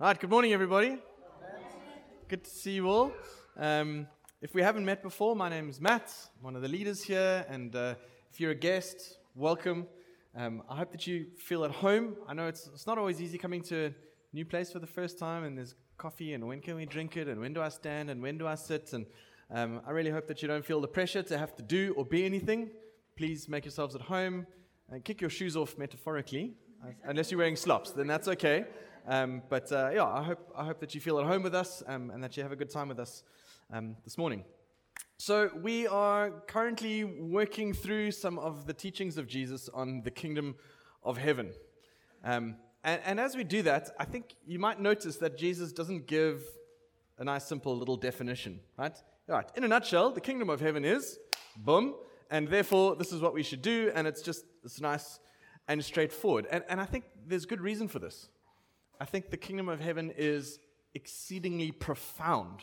Right, good morning, everybody. Good to see you all. Um, if we haven't met before, my name is Matt, I'm one of the leaders here, and uh, if you're a guest, welcome. Um, I hope that you feel at home. I know it's, it's not always easy coming to a new place for the first time, and there's coffee, and when can we drink it, and when do I stand, and when do I sit, and um, I really hope that you don't feel the pressure to have to do or be anything. Please make yourselves at home and kick your shoes off metaphorically, uh, unless you're wearing slops, then that's okay. Um, but uh, yeah, I hope, I hope that you feel at home with us um, and that you have a good time with us um, this morning. So, we are currently working through some of the teachings of Jesus on the kingdom of heaven. Um, and, and as we do that, I think you might notice that Jesus doesn't give a nice, simple little definition, right? Right. In a nutshell, the kingdom of heaven is boom, and therefore this is what we should do, and it's just it's nice and straightforward. And, and I think there's good reason for this. I think the kingdom of heaven is exceedingly profound.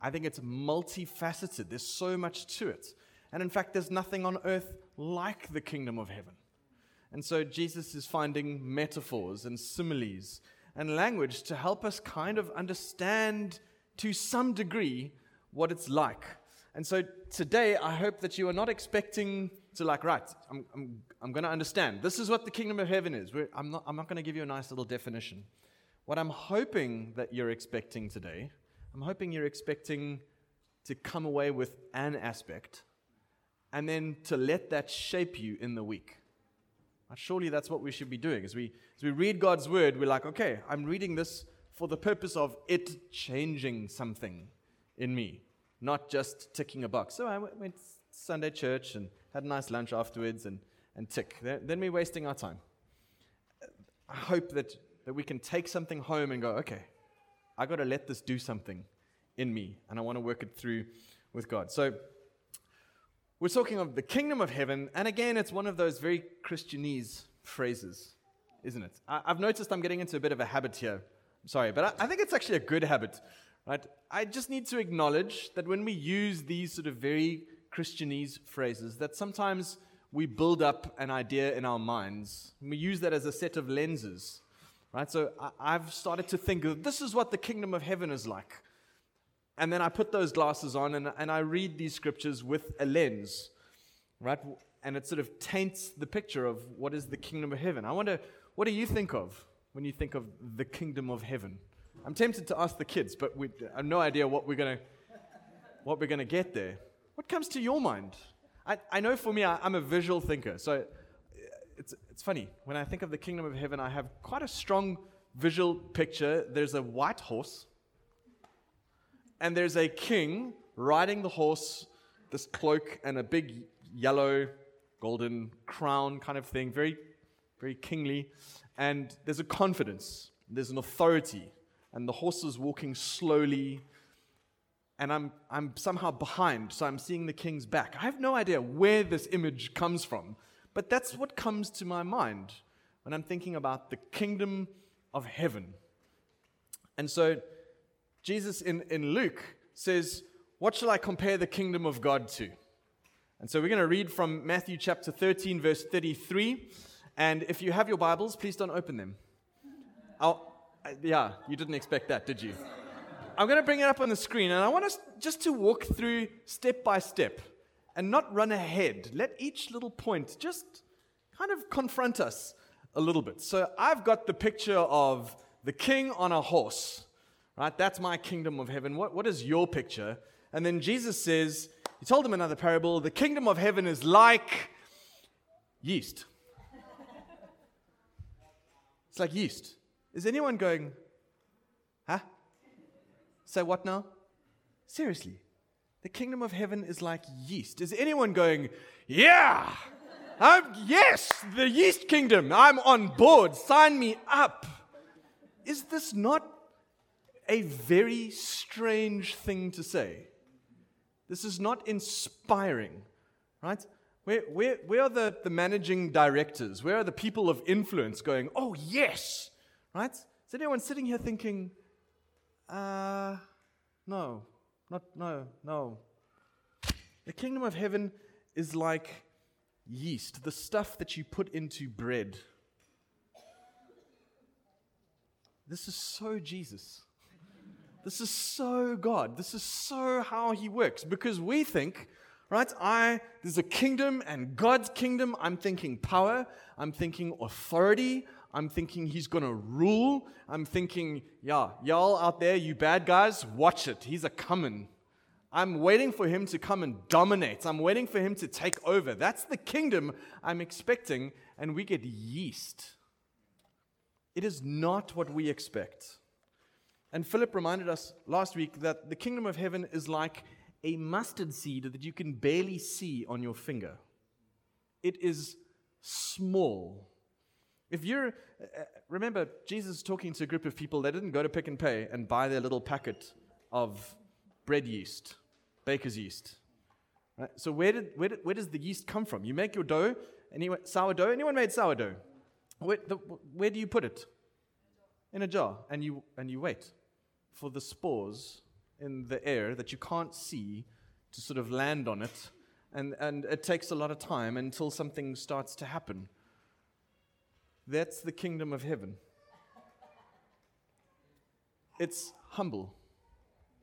I think it's multifaceted. There's so much to it. And in fact, there's nothing on earth like the kingdom of heaven. And so Jesus is finding metaphors and similes and language to help us kind of understand to some degree what it's like. And so today, I hope that you are not expecting to, like, right, I'm, I'm, I'm going to understand. This is what the kingdom of heaven is. We're, I'm not, I'm not going to give you a nice little definition. What I'm hoping that you're expecting today, I'm hoping you're expecting to come away with an aspect and then to let that shape you in the week. Surely that's what we should be doing. As we, as we read God's word, we're like, okay, I'm reading this for the purpose of it changing something in me, not just ticking a box. So I went Sunday church and had a nice lunch afterwards and, and tick. Then we're wasting our time. I hope that, that we can take something home and go, okay, I got to let this do something in me, and I want to work it through with God. So we're talking of the kingdom of heaven, and again, it's one of those very Christianese phrases, isn't it? I, have noticed I'm getting into a bit of a habit here. I'm sorry, but I, I think it's actually a good habit, right? I just need to acknowledge that when we use these sort of very Christianese phrases, that sometimes we build up an idea in our minds, we use that as a set of lenses, right? So I, I've started to think this is what the kingdom of heaven is like. And then I put those glasses on and, and I read these scriptures with a lens, right? And it sort of taints the picture of what is the kingdom of heaven. I wonder, what do you think of when you think of the kingdom of heaven? I'm tempted to ask the kids, but we I have no idea what we're going to what we're going to get there. What comes to your mind? I, I know for me, I, I'm a visual thinker. So it's, it's funny. When I think of the kingdom of heaven, I have quite a strong visual picture. There's a white horse and there's a king riding the horse, this cloak and a big yellow golden crown kind of thing, very, very kingly. And there's a confidence, there's an authority, and the horse is walking slowly. And I'm, I'm somehow behind, so I'm seeing the king's back. I have no idea where this image comes from, but that's what comes to my mind when I'm thinking about the kingdom of heaven. And so Jesus in, in Luke says, What shall I compare the kingdom of God to? And so we're going to read from Matthew chapter 13, verse 33. And if you have your Bibles, please don't open them. I'll, uh, yeah, you didn't expect that, did you? I'm going to bring it up on the screen, and I want us just to walk through step by step and not run ahead. Let each little point just kind of confront us a little bit. So I've got the picture of the king on a horse. Right? That's my kingdom of heaven. What, what is your picture? And then Jesus says, He told them another parable the kingdom of heaven is like yeast. it's like yeast. Is anyone going? Say what now? Seriously. The kingdom of heaven is like yeast. Is anyone going, yeah? I'm, yes, the yeast kingdom. I'm on board. Sign me up. Is this not a very strange thing to say. This is not inspiring, right? Where, where, where are the, the managing directors? Where are the people of influence going, oh, yes, right? Is anyone sitting here thinking, uh, no, not, no, no. The kingdom of heaven is like yeast, the stuff that you put into bread this is so Jesus. This is so God. This is so how He works. Because we think, right, I, there's a kingdom and God's kingdom. I'm thinking power. I'm thinking authority. I'm thinking He's going to rule. I'm thinking, yeah, y'all out there, you bad guys, watch it. He's a coming. I'm waiting for Him to come and dominate. I'm waiting for Him to take over. That's the kingdom I'm expecting. And we get yeast. It is not what we expect. And Philip reminded us last week that the kingdom of heaven is like a mustard seed that you can barely see on your finger. It is small. If you're, uh, remember, Jesus talking to a group of people, they didn't go to Pick n Pay and buy their little packet of bread yeast, baker's yeast. Right? So, where, did, where, did, where does the yeast come from? You make your dough, anyone, sourdough. Anyone made sourdough? Where, the, where do you put it? In a jar, and you, and you wait for the spores in the air that you can't see to sort of land on it. And, and it takes a lot of time until something starts to happen. That's the kingdom of heaven. It's humble,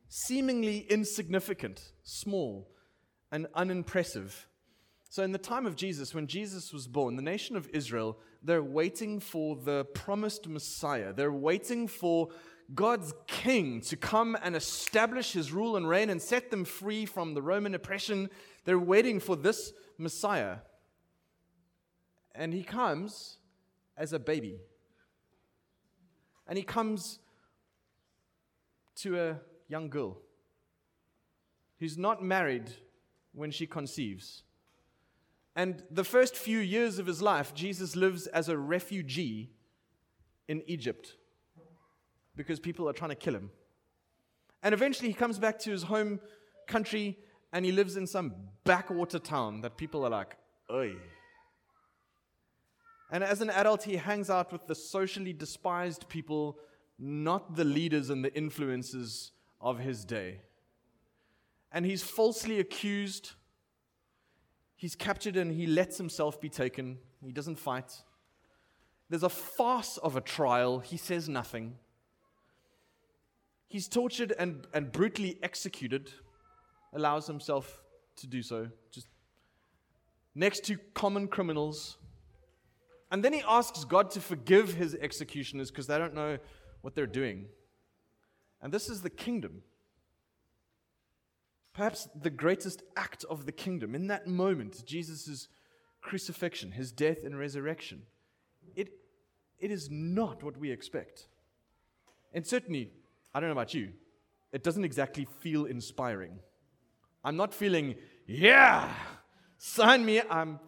seemingly insignificant, small, and unimpressive. So, in the time of Jesus, when Jesus was born, the nation of Israel, they're waiting for the promised Messiah. They're waiting for God's king to come and establish his rule and reign and set them free from the Roman oppression. They're waiting for this Messiah. And he comes as a baby. And he comes to a young girl who's not married when she conceives. And the first few years of his life, Jesus lives as a refugee in Egypt because people are trying to kill him. And eventually he comes back to his home country and he lives in some backwater town that people are like, oi. And as an adult, he hangs out with the socially despised people, not the leaders and the influences of his day. And he's falsely accused. He's captured and he lets himself be taken. He doesn't fight. There's a farce of a trial. He says nothing. He's tortured and, and brutally executed, allows himself to do so, just next to common criminals. And then he asks God to forgive his executioners because they don't know what they're doing. And this is the kingdom. Perhaps the greatest act of the kingdom in that moment, Jesus' crucifixion, his death and resurrection. It, it is not what we expect. And certainly, I don't know about you, it doesn't exactly feel inspiring. I'm not feeling, yeah, sign me. I'm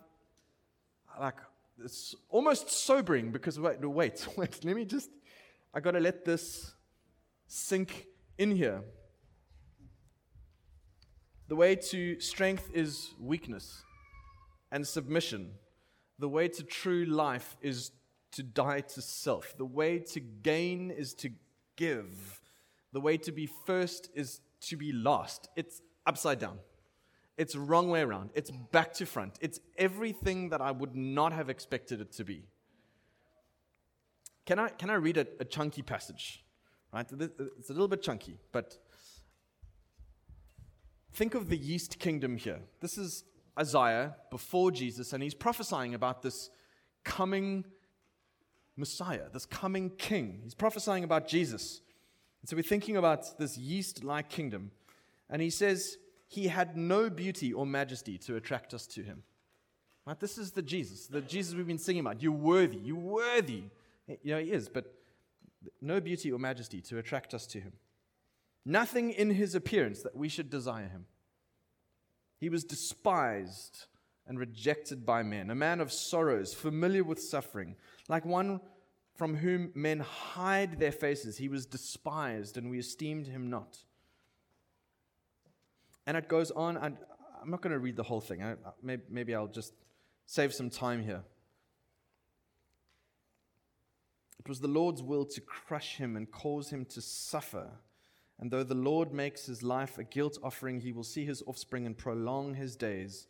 like, it's almost sobering because wait, wait, wait, let me just, I got to let this sink in here. The way to strength is weakness and submission. The way to true life is to die to self. The way to gain is to give. The way to be first is to be last. It's upside down. It's wrong way around. It's back to front. It's everything that I would not have expected it to be. Can I, can I read a, a chunky passage? Right? It's a little bit chunky, but think of the yeast kingdom here. This is Isaiah before Jesus, and he's prophesying about this coming Messiah, this coming king. He's prophesying about Jesus. And so we're thinking about this yeast like kingdom. And he says, He had no beauty or majesty to attract us to him. Right? This is the Jesus, the Jesus we've been singing about. You're worthy. You're worthy. You know, he is, but no beauty or majesty to attract us to him. Nothing in his appearance that we should desire him. He was despised and rejected by men, a man of sorrows, familiar with suffering, like one from whom men hide their faces. He was despised, and we esteemed him not. And it goes on, and I'm not going to read the whole thing. I, uh, maybe, maybe I'll just save some time here. It was the Lord's will to crush him and cause him to suffer. And though the Lord makes his life a guilt offering, he will see his offspring and prolong his days.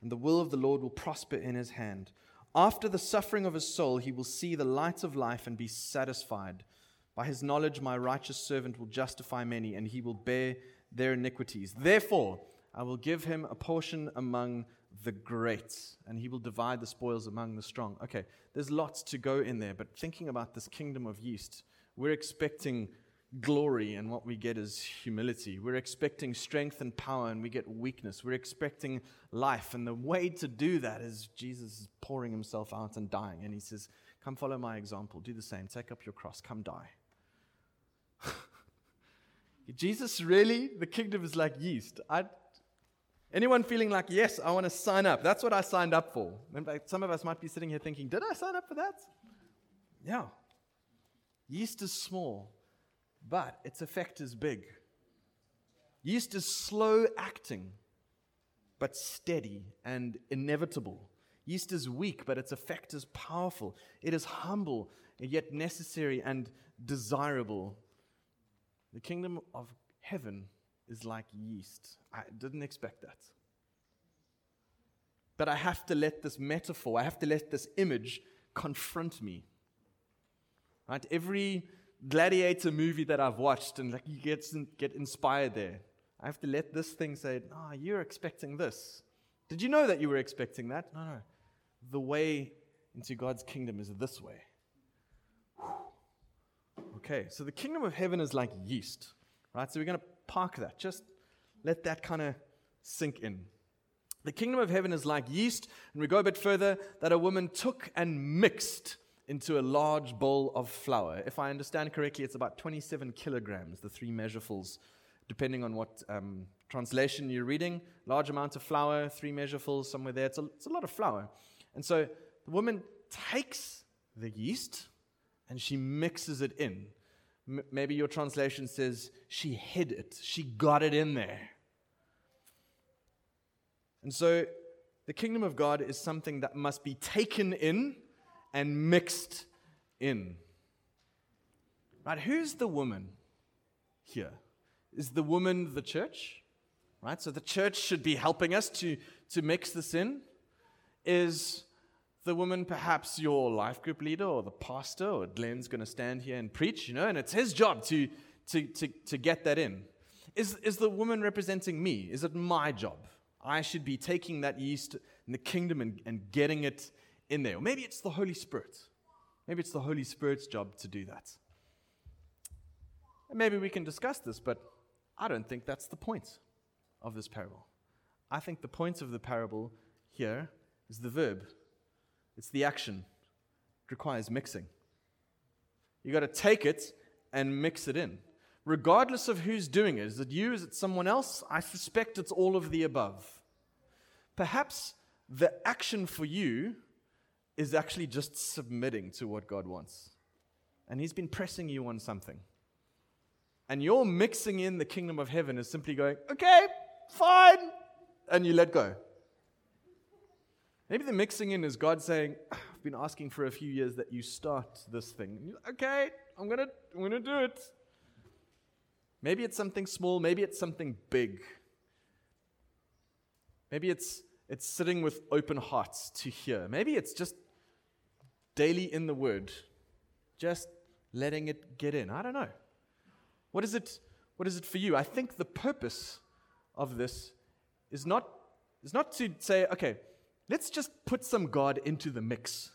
And the will of the Lord will prosper in his hand. After the suffering of his soul, he will see the light of life and be satisfied. By his knowledge, my righteous servant will justify many, and he will bear their iniquities. Therefore, I will give him a portion among the great, and he will divide the spoils among the strong. Okay, there's lots to go in there, but thinking about this kingdom of yeast, we're expecting glory, and what we get is humility. We're expecting strength and power, and we get weakness. We're expecting life, and the way to do that is Jesus pouring himself out and dying. And he says, Come follow my example. Do the same. Take up your cross. Come die. Jesus, really? The kingdom is like yeast. I, anyone feeling like, yes, I want to sign up? That's what I signed up for. In fact, some of us might be sitting here thinking, did I sign up for that? Yeah. Yeast is small, but its effect is big. Yeast is slow acting, but steady and inevitable. Yeast is weak, but its effect is powerful. It is humble, yet necessary and desirable. The kingdom of heaven is like yeast. I didn't expect that. But I have to let this metaphor, I have to let this image confront me. Right? Every gladiator movie that I've watched and like you get, get inspired there. I have to let this thing say, "Ah, oh, you're expecting this." Did you know that you were expecting that? No, no. The way into God's kingdom is this way. Okay, so the kingdom of heaven is like yeast, right? So we're going to park that. Just let that kind of sink in. The kingdom of heaven is like yeast, and we go a bit further that a woman took and mixed into a large bowl of flour. If I understand correctly, it's about 27 kilograms, the three measurefuls, depending on what um, translation you're reading. Large amount of flour, three measurefuls, somewhere there. It's a, it's a lot of flour. And so the woman takes the yeast, and she mixes it in. Maybe your translation says she hid it, she got it in there. And so the kingdom of God is something that must be taken in and mixed in. Right? Who's the woman here? Is the woman the church? Right? So the church should be helping us to, to mix this in. Is the woman perhaps your life group leader or the pastor or Glenn's going to stand here and preach, you know, and it's his job to, to, to, to get that in. Is, is the woman representing me? Is it my job? I should be taking that yeast in the kingdom and, and getting it in there. Or maybe it's the Holy Spirit. Maybe it's the Holy Spirit's job to do that. And maybe we can discuss this, but I don't think that's the point of this parable. I think the point of the parable here is the verb it's the action. It requires mixing. You got to take it and mix it in. Regardless of who's doing it, is it you? Is it someone else? I suspect it's all of the above. Perhaps the action for you is actually just submitting to what God wants. And He's been pressing you on something. And you're mixing in the kingdom of heaven is simply going, okay, fine, and you let go. Maybe the mixing in is God saying, ah, I've been asking for a few years that you start this thing. okay, I'm gonna, I'm gonna do it. Maybe it's something small, maybe it's something big. Maybe it's it's sitting with open hearts to hear. Maybe it's just daily in the word, just letting it get in. I don't know. What is it? What is it for you? I think the purpose of this is not is not to say, okay, let's just put some God into the mix.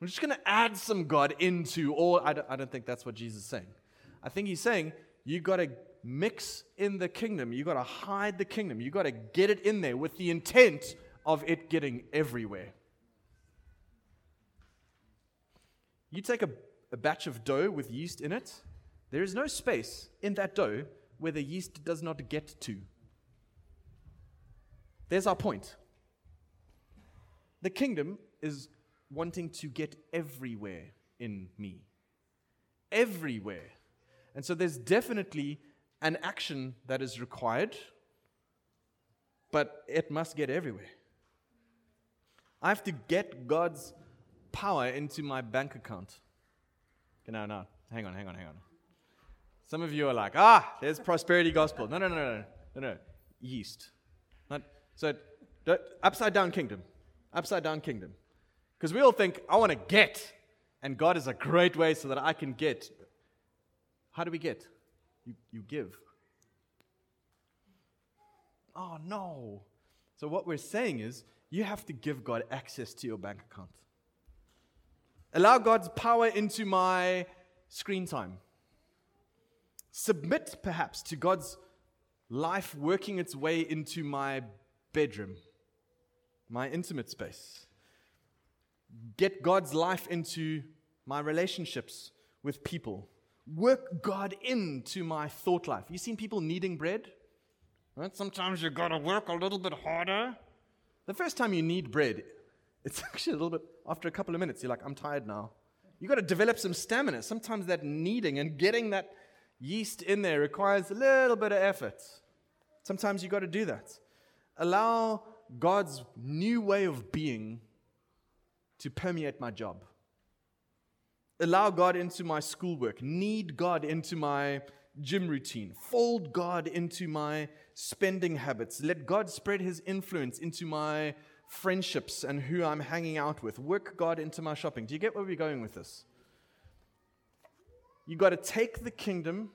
We're just going to add some God into all. I don't, I don't think that's what Jesus is saying. I think he's saying you got to mix in the kingdom. You got to hide the kingdom. You got to get it in there with the intent of it getting everywhere. You take a, a batch of dough with yeast in it, there is no space in that dough where the yeast does not get to. There's our point. The kingdom is wanting to get everywhere in me. Everywhere. And so there's definitely an action that is required, but it must get everywhere. I have to get God's power into my bank account. No, no, hang on, hang on, hang on. Some of you are like, ah, there's prosperity gospel. No, no, no, no, no, no. Yeast. Not, so, upside down kingdom upside down kingdom. Because we all think, I want to get. And God is a great way so that I can get. How do we get? You, you give. Oh, no. So, what we're saying is, you have to give God access to your bank account. Allow God's power into my screen time. Submit, perhaps, to God's life working its way into my bedroom, my intimate space. Get God's life into my relationships with people. Work God into my thought life. You seen people kneading bread? Right? Sometimes you gotta work a little bit harder. The first time you knead bread, it's actually a little bit, after a couple of minutes, you're like, I'm tired now. You gotta develop some stamina. Sometimes that kneading and getting that yeast in there requires a little bit of effort. Sometimes you gotta do that. Allow God's new way of being to permeate my job. Allow God into my schoolwork. Knead God into my gym routine. Fold God into my spending habits. Let God spread his influence into my friendships and who I'm hanging out with. Work God into my shopping. Do you get where we're going with this? You got to take the kingdom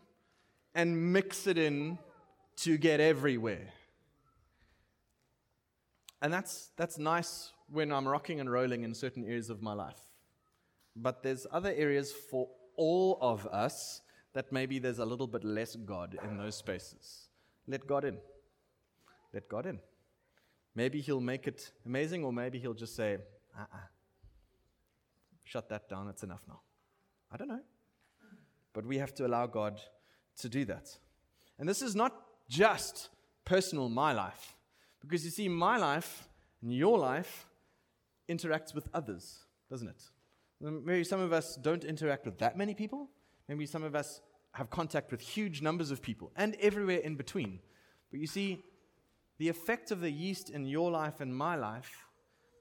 and mix it in to get everywhere. And that's, that's nice when I'm rocking and rolling in certain areas of my life. But there's other areas for all of us that maybe there's a little bit less God in those spaces. Let God in. Let God in. Maybe He'll make it amazing, or maybe He'll just say, uh uh-uh. shut that down, it's enough now. I don't know. But we have to allow God to do that. And this is not just personal, my life. Because you see, my life and your life interacts with others, doesn't it? Maybe some of us don't interact with that many people. Maybe some of us have contact with huge numbers of people and everywhere in between. But you see, the effect of the yeast in your life and my life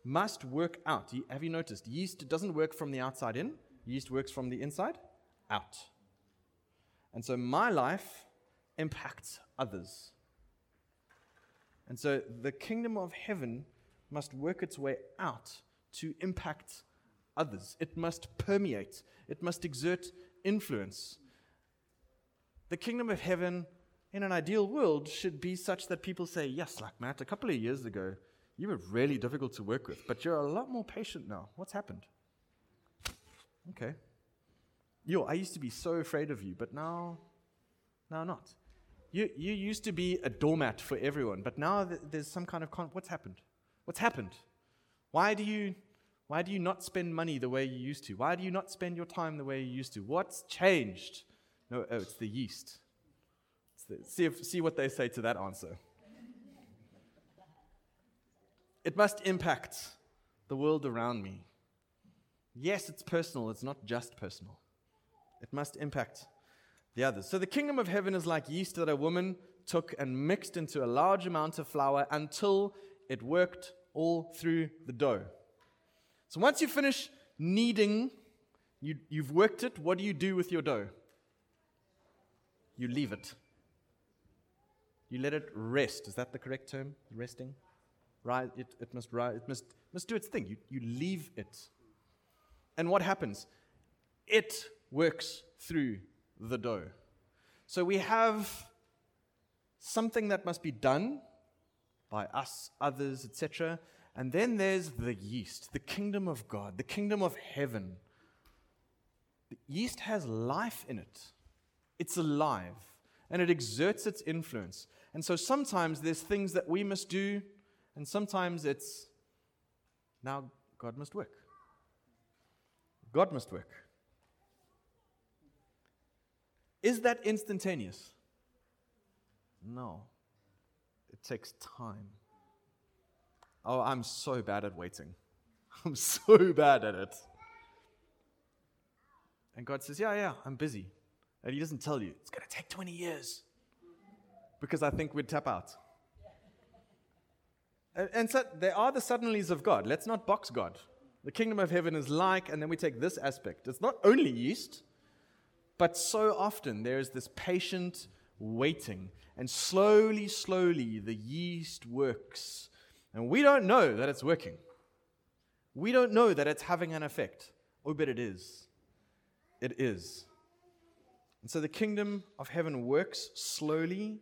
must work out. Have you noticed? Yeast doesn't work from the outside in, yeast works from the inside out. And so my life impacts others. And so the kingdom of heaven must work its way out to impact others. It must permeate, it must exert influence. The kingdom of heaven in an ideal world should be such that people say, Yes, like Matt, a couple of years ago, you were really difficult to work with, but you're a lot more patient now. What's happened? Okay. Yo, I used to be so afraid of you, but now, now not. You, you used to be a doormat for everyone, but now th- there's some kind of con- what's happened? What's happened? Why do you why do you not spend money the way you used to? Why do you not spend your time the way you used to? What's changed? No, oh, it's the yeast. It's the, see, if, see what they say to that answer. It must impact the world around me. Yes, it's personal, it's not just personal. It must impact the others. So the kingdom of heaven is like yeast that a woman took and mixed into a large amount of flour until it worked all through the dough. So once you finish kneading, you, you've worked it, what do you do with your dough? You leave it. You let it rest. Is that the correct term? Resting? Right, it, it must rise, it must, must do its thing. You, you leave it. And what happens? It works through the dough. So we have something that must be done by us, others, etc. And then there's the yeast, the kingdom of God, the kingdom of heaven. The yeast has life in it, it's alive, and it exerts its influence. And so sometimes there's things that we must do, and sometimes it's now God must work. God must work. Is that instantaneous? No. It takes time. Oh, I'm so bad at waiting. I'm so bad at it. And God says, Yeah, yeah, I'm busy. And He doesn't tell you, it's going to take 20 years. Because I think we'd tap out. And, and so there are the suddenlies of God. Let's not box God. The kingdom of heaven is like, and then we take this aspect. It's not only yeast, but so often there is this patient waiting. And slowly, slowly, the yeast works and we don't know that it's working. We don't know that it's having an effect. Oh, but it is. It is. And so the kingdom of heaven works slowly,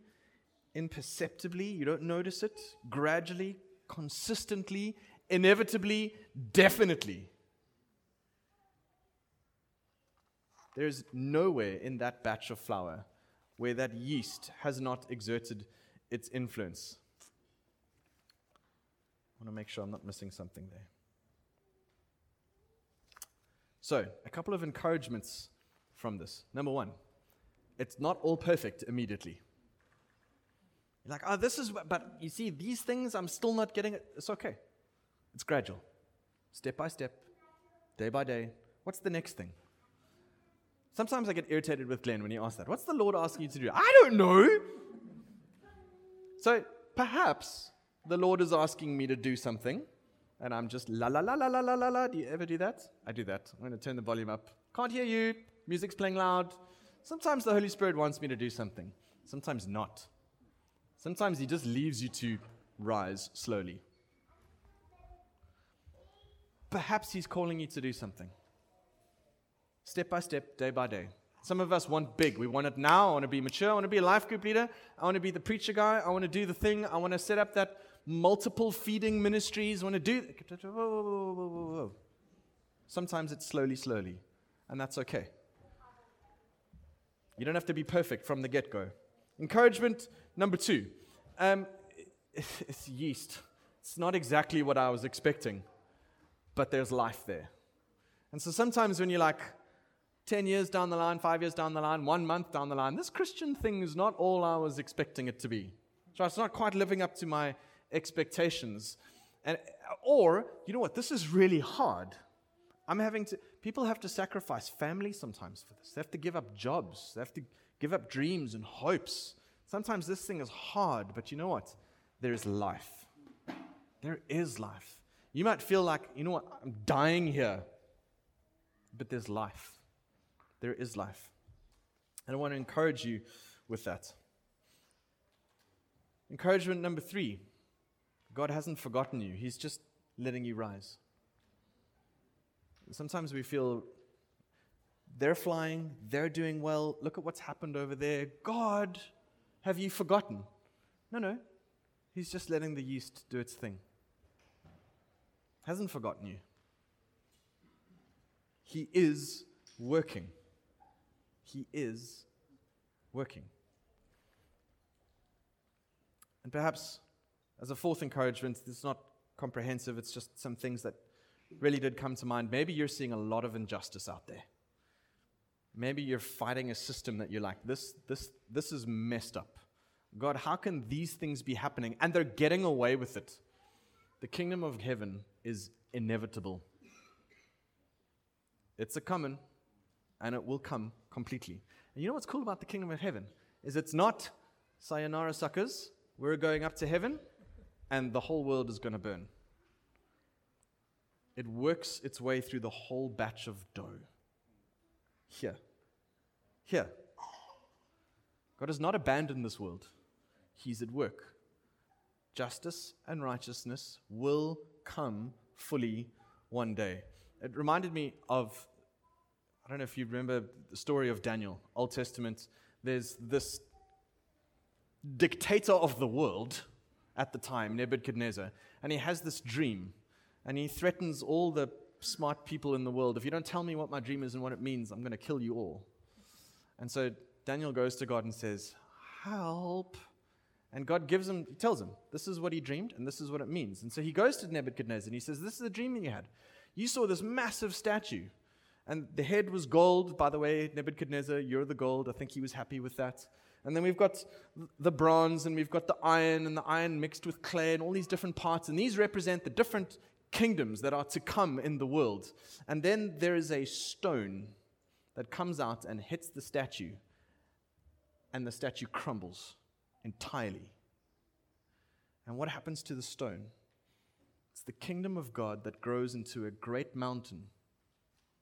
imperceptibly. You don't notice it, gradually, consistently, inevitably, definitely. There is nowhere in that batch of flour where that yeast has not exerted its influence. I want to make sure I'm not missing something there. So, a couple of encouragements from this. Number one, it's not all perfect immediately. You're like, oh, this is, but you see, these things, I'm still not getting it. It's okay. It's gradual, step by step, day by day. What's the next thing? Sometimes I get irritated with Glenn when he asks that. What's the Lord asking you to do? I don't know. So perhaps the Lord is asking me to do something, and I'm just la la la la la la la la. Do you ever do that? I do that. I'm going to turn the volume up. Can't hear you. Music's playing loud. Sometimes the Holy Spirit wants me to do something, sometimes not. Sometimes He just leaves you to rise slowly. Perhaps He's calling you to do something step by step, day by day. Some of us want big. We want it now. I want to be mature. I want to be a life group leader. I want to be the preacher guy. I want to do the thing. I want to set up that multiple feeding ministries. I want to do. Whoa, whoa, whoa, Sometimes it's slowly, slowly, and that's okay. You don't have to be perfect from the get go. Encouragement number two um, it's yeast. It's not exactly what I was expecting, but there's life there. And so sometimes when you're like, 10 years down the line, five years down the line, one month down the line, this Christian thing is not all I was expecting it to be. So it's not quite living up to my expectations. And, or, you know what, this is really hard. I'm having to, people have to sacrifice family sometimes for this. They have to give up jobs, they have to give up dreams and hopes. Sometimes this thing is hard, but you know what? There is life. There is life. You might feel like, you know what, I'm dying here, but there's life there is life. And I want to encourage you with that. Encouragement number three God hasn't forgotten you, He's just letting you rise. Sometimes we feel they're flying, they're doing well. Look at what's happened over there. God, have you forgotten? No, no. He's just letting the yeast do its thing. Hasn't forgotten you. He is working. He is working. And perhaps as a fourth encouragement, this is not comprehensive, it's just some things that really did come to mind. Maybe you're seeing a lot of injustice out there. Maybe you're fighting a system that you're like, this, this, this is messed up. God, how can these things be happening? And they're getting away with it. The kingdom of heaven is inevitable. It's a coming, and it will come completely. And you know what's cool about the kingdom of heaven? Is it's not sayonara suckers, we're going up to heaven, and the whole world is going to burn. It works its way through the whole batch of dough. Here. Here. God has not abandoned this world, He's at work. Justice and righteousness will come fully one day. It reminded me of I don't know if you remember the story of Daniel, Old Testament. There's this dictator of the world at the time, Nebuchadnezzar, and he has this dream, and he threatens all the smart people in the world. If you don't tell me what my dream is and what it means, I'm going to kill you all. And so Daniel goes to God and says, Help. And God gives him, he tells him, this is what he dreamed and this is what it means. And so he goes to Nebuchadnezzar and he says, This is the dream that you had. You saw this massive statue and the head was gold, by the way, Nebuchadnezzar, you're the gold. I think he was happy with that. And then we've got the bronze and we've got the iron and the iron mixed with clay and all these different parts. And these represent the different kingdoms that are to come in the world. And then there is a stone that comes out and hits the statue, and the statue crumbles entirely. And what happens to the stone? It's the kingdom of God that grows into a great mountain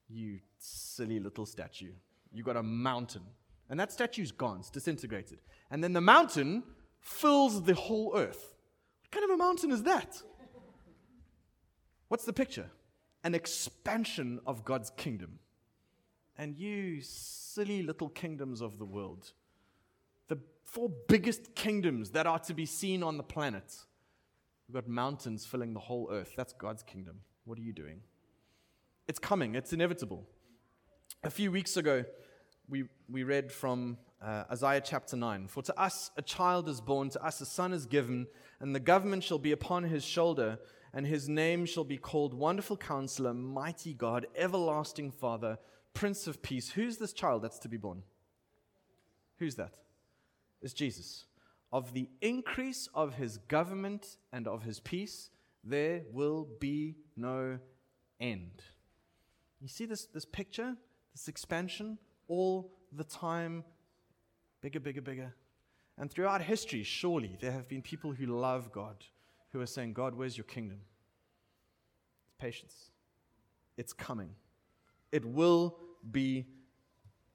you silly little statue. You got a mountain. And that statue's gone, it's disintegrated. And then the mountain fills the whole earth. What kind of a mountain is that? What's the picture? an expansion of God's kingdom. And you silly little kingdoms of the world, the four biggest kingdoms that are to be seen on the planet, we've got mountains filling the whole earth. That's God's kingdom. What are you doing? It's coming, it's inevitable. A few weeks ago, we, we read from uh, Isaiah chapter 9 For to us a child is born, to us a son is given, and the government shall be upon his shoulder, and his name shall be called Wonderful Counselor, Mighty God, Everlasting Father, Prince of Peace. Who's this child that's to be born? Who's that? It's Jesus. Of the increase of his government and of his peace, there will be no end. You see this, this picture, this expansion, all the time bigger, bigger, bigger. And throughout history, surely there have been people who love God who are saying, God, where's your kingdom? It's patience. It's coming. It will be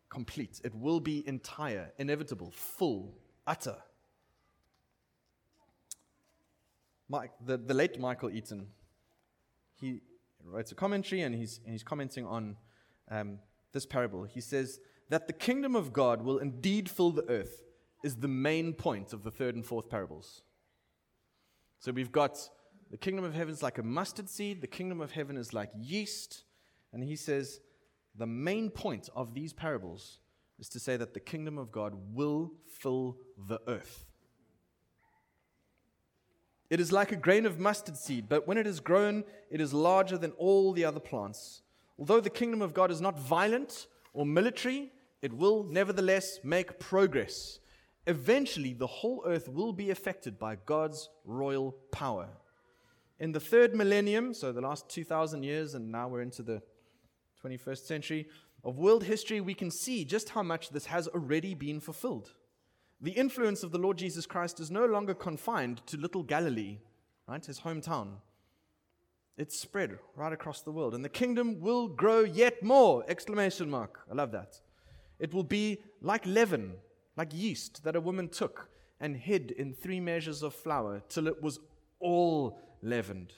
complete. It will be entire, inevitable, full, utter. Mike, the, the late Michael Eaton, he writes a commentary and he's, and he's commenting on um, this parable. He says, that the kingdom of God will indeed fill the earth is the main point of the third and fourth parables. So we've got the kingdom of heaven is like a mustard seed, the kingdom of heaven is like yeast. And he says the main point of these parables is to say that the kingdom of God will fill the earth. It is like a grain of mustard seed, but when it is grown, it is larger than all the other plants. Although the kingdom of God is not violent or military, it will nevertheless make progress. Eventually, the whole earth will be affected by God's royal power. In the third millennium, so the last 2,000 years, and now we're into the 21st century of world history, we can see just how much this has already been fulfilled. The influence of the Lord Jesus Christ is no longer confined to little Galilee, right, his hometown. It's spread right across the world, and the kingdom will grow yet more! Exclamation mark. I love that. It will be like leaven, like yeast that a woman took and hid in three measures of flour till it was all leavened.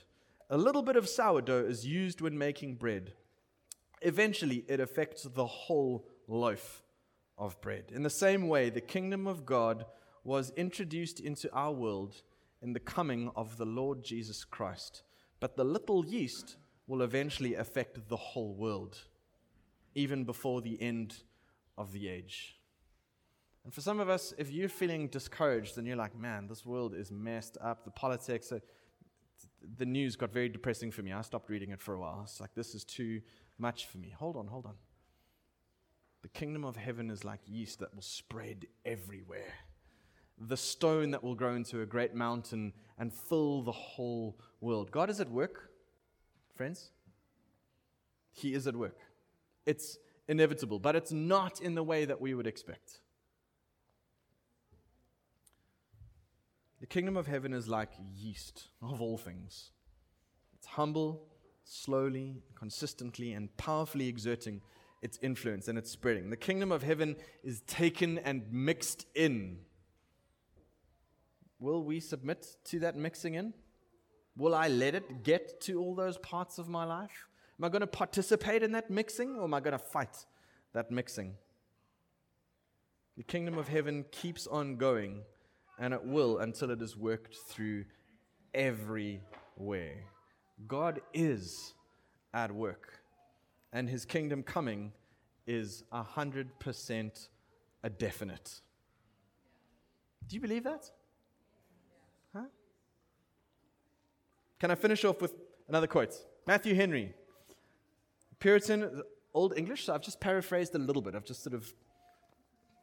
A little bit of sourdough is used when making bread. Eventually, it affects the whole loaf of bread. In the same way, the kingdom of God was introduced into our world in the coming of the Lord Jesus Christ. But the little yeast will eventually affect the whole world, even before the end of the age. And for some of us, if you're feeling discouraged and you're like, man, this world is messed up, the politics, the news got very depressing for me. I stopped reading it for a while. It's like, this is too much for me. Hold on, hold on. The kingdom of heaven is like yeast that will spread everywhere. The stone that will grow into a great mountain and fill the whole world. God is at work, friends. He is at work. It's inevitable, but it's not in the way that we would expect. The kingdom of heaven is like yeast of all things. It's humble, slowly, consistently, and powerfully exerting its influence and its spreading. The kingdom of heaven is taken and mixed in. Will we submit to that mixing in? Will I let it get to all those parts of my life? Am I going to participate in that mixing or am I going to fight that mixing? The kingdom of heaven keeps on going, and it will until it is worked through everywhere. God is at work, and his kingdom coming is 100% a definite. Do you believe that? Huh? Can I finish off with another quote? Matthew Henry, Puritan, Old English, so I've just paraphrased a little bit. I've just sort of.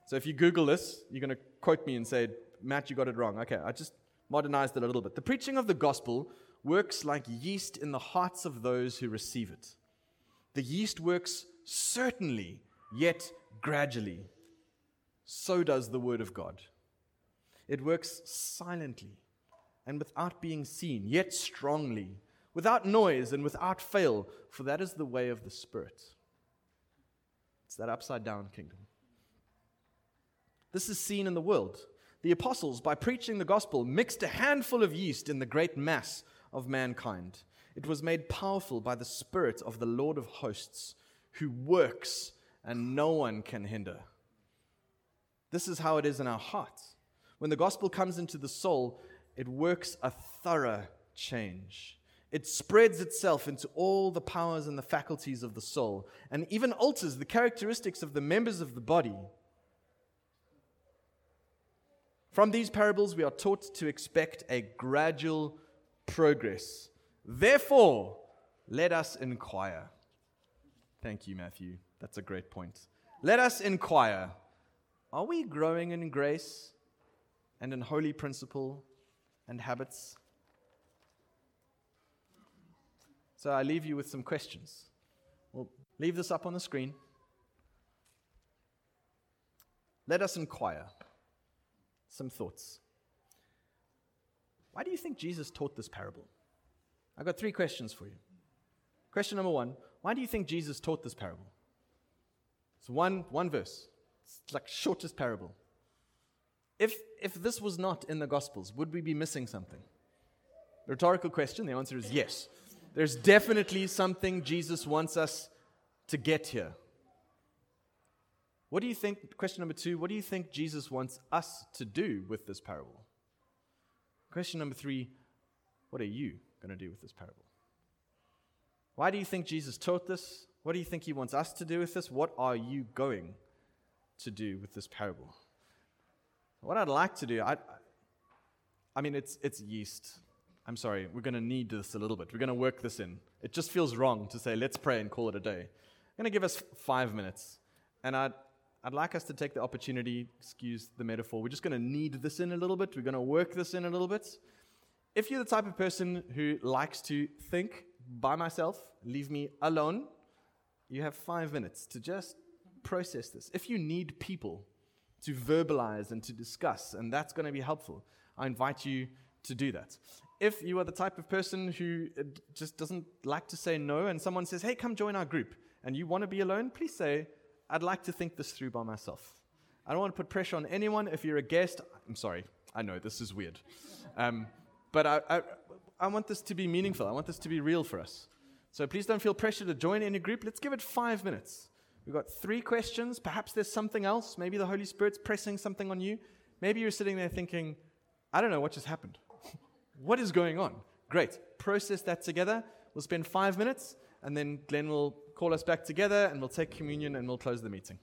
So if you Google this, you're going to quote me and say, Matt, you got it wrong. Okay, I just modernized it a little bit. The preaching of the gospel works like yeast in the hearts of those who receive it. The yeast works certainly, yet gradually. So does the word of God. It works silently and without being seen, yet strongly without noise and without fail, for that is the way of the Spirit. It's that upside down kingdom. This is seen in the world. The apostles, by preaching the gospel, mixed a handful of yeast in the great mass of mankind. It was made powerful by the Spirit of the Lord of hosts, who works and no one can hinder. This is how it is in our hearts. When the gospel comes into the soul, it works a thorough change. It spreads itself into all the powers and the faculties of the soul, and even alters the characteristics of the members of the body. From these parables, we are taught to expect a gradual progress. Therefore, let us inquire. Thank you, Matthew. That's a great point. Let us inquire Are we growing in grace and in holy principle and habits? So I leave you with some questions. We'll leave this up on the screen. Let us inquire some thoughts. Why do you think Jesus taught this parable? I've got three questions for you. Question number one Why do you think Jesus taught this parable? It's one, one verse, it's like shortest parable. If, if this was not in the Gospels, would we be missing something? Rhetorical question. The answer is yes. There's definitely something Jesus wants us to get here. What do you think? Question number two What do you think Jesus wants us to do with this parable? Question number three What are you going to do with this parable? Why do you think Jesus taught this? What do you think he wants us to do with this? What are you going to do with this parable? What I'd like to do, I, I mean, it's, it's yeast. I'm sorry, we're going to need this a little bit. We're going to work this in. It just feels wrong to say, let's pray and call it a day. I'm going to give us five minutes. And I'd, I'd like us to take the opportunity, excuse the metaphor, we're just going to knead this in a little bit. We're going to work this in a little bit. If you're the type of person who likes to think by myself, leave me alone, you have five minutes to just process this. If you need people to verbalize and to discuss, and that's going to be helpful, I invite you to do that. If you are the type of person who uh, just doesn't like to say no, and someone says, hey, come join our group, and you want to be alone, please say, I'd like to think this through by myself. I don't want to put pressure on anyone. If you're a guest, I'm sorry. I know this is weird. Um, but I, I, I want this to be meaningful. I want this to be real for us. So please don't feel pressure to join any group. Let's give it five minutes. We've got three questions. Perhaps there's something else. Maybe the Holy Spirit's pressing something on you. Maybe you're sitting there thinking, I don't know what just happened. what is going on? Great. Process that together. We'll spend five minutes, and then Glenn will call us back together and we'll take communion and we'll close the meeting.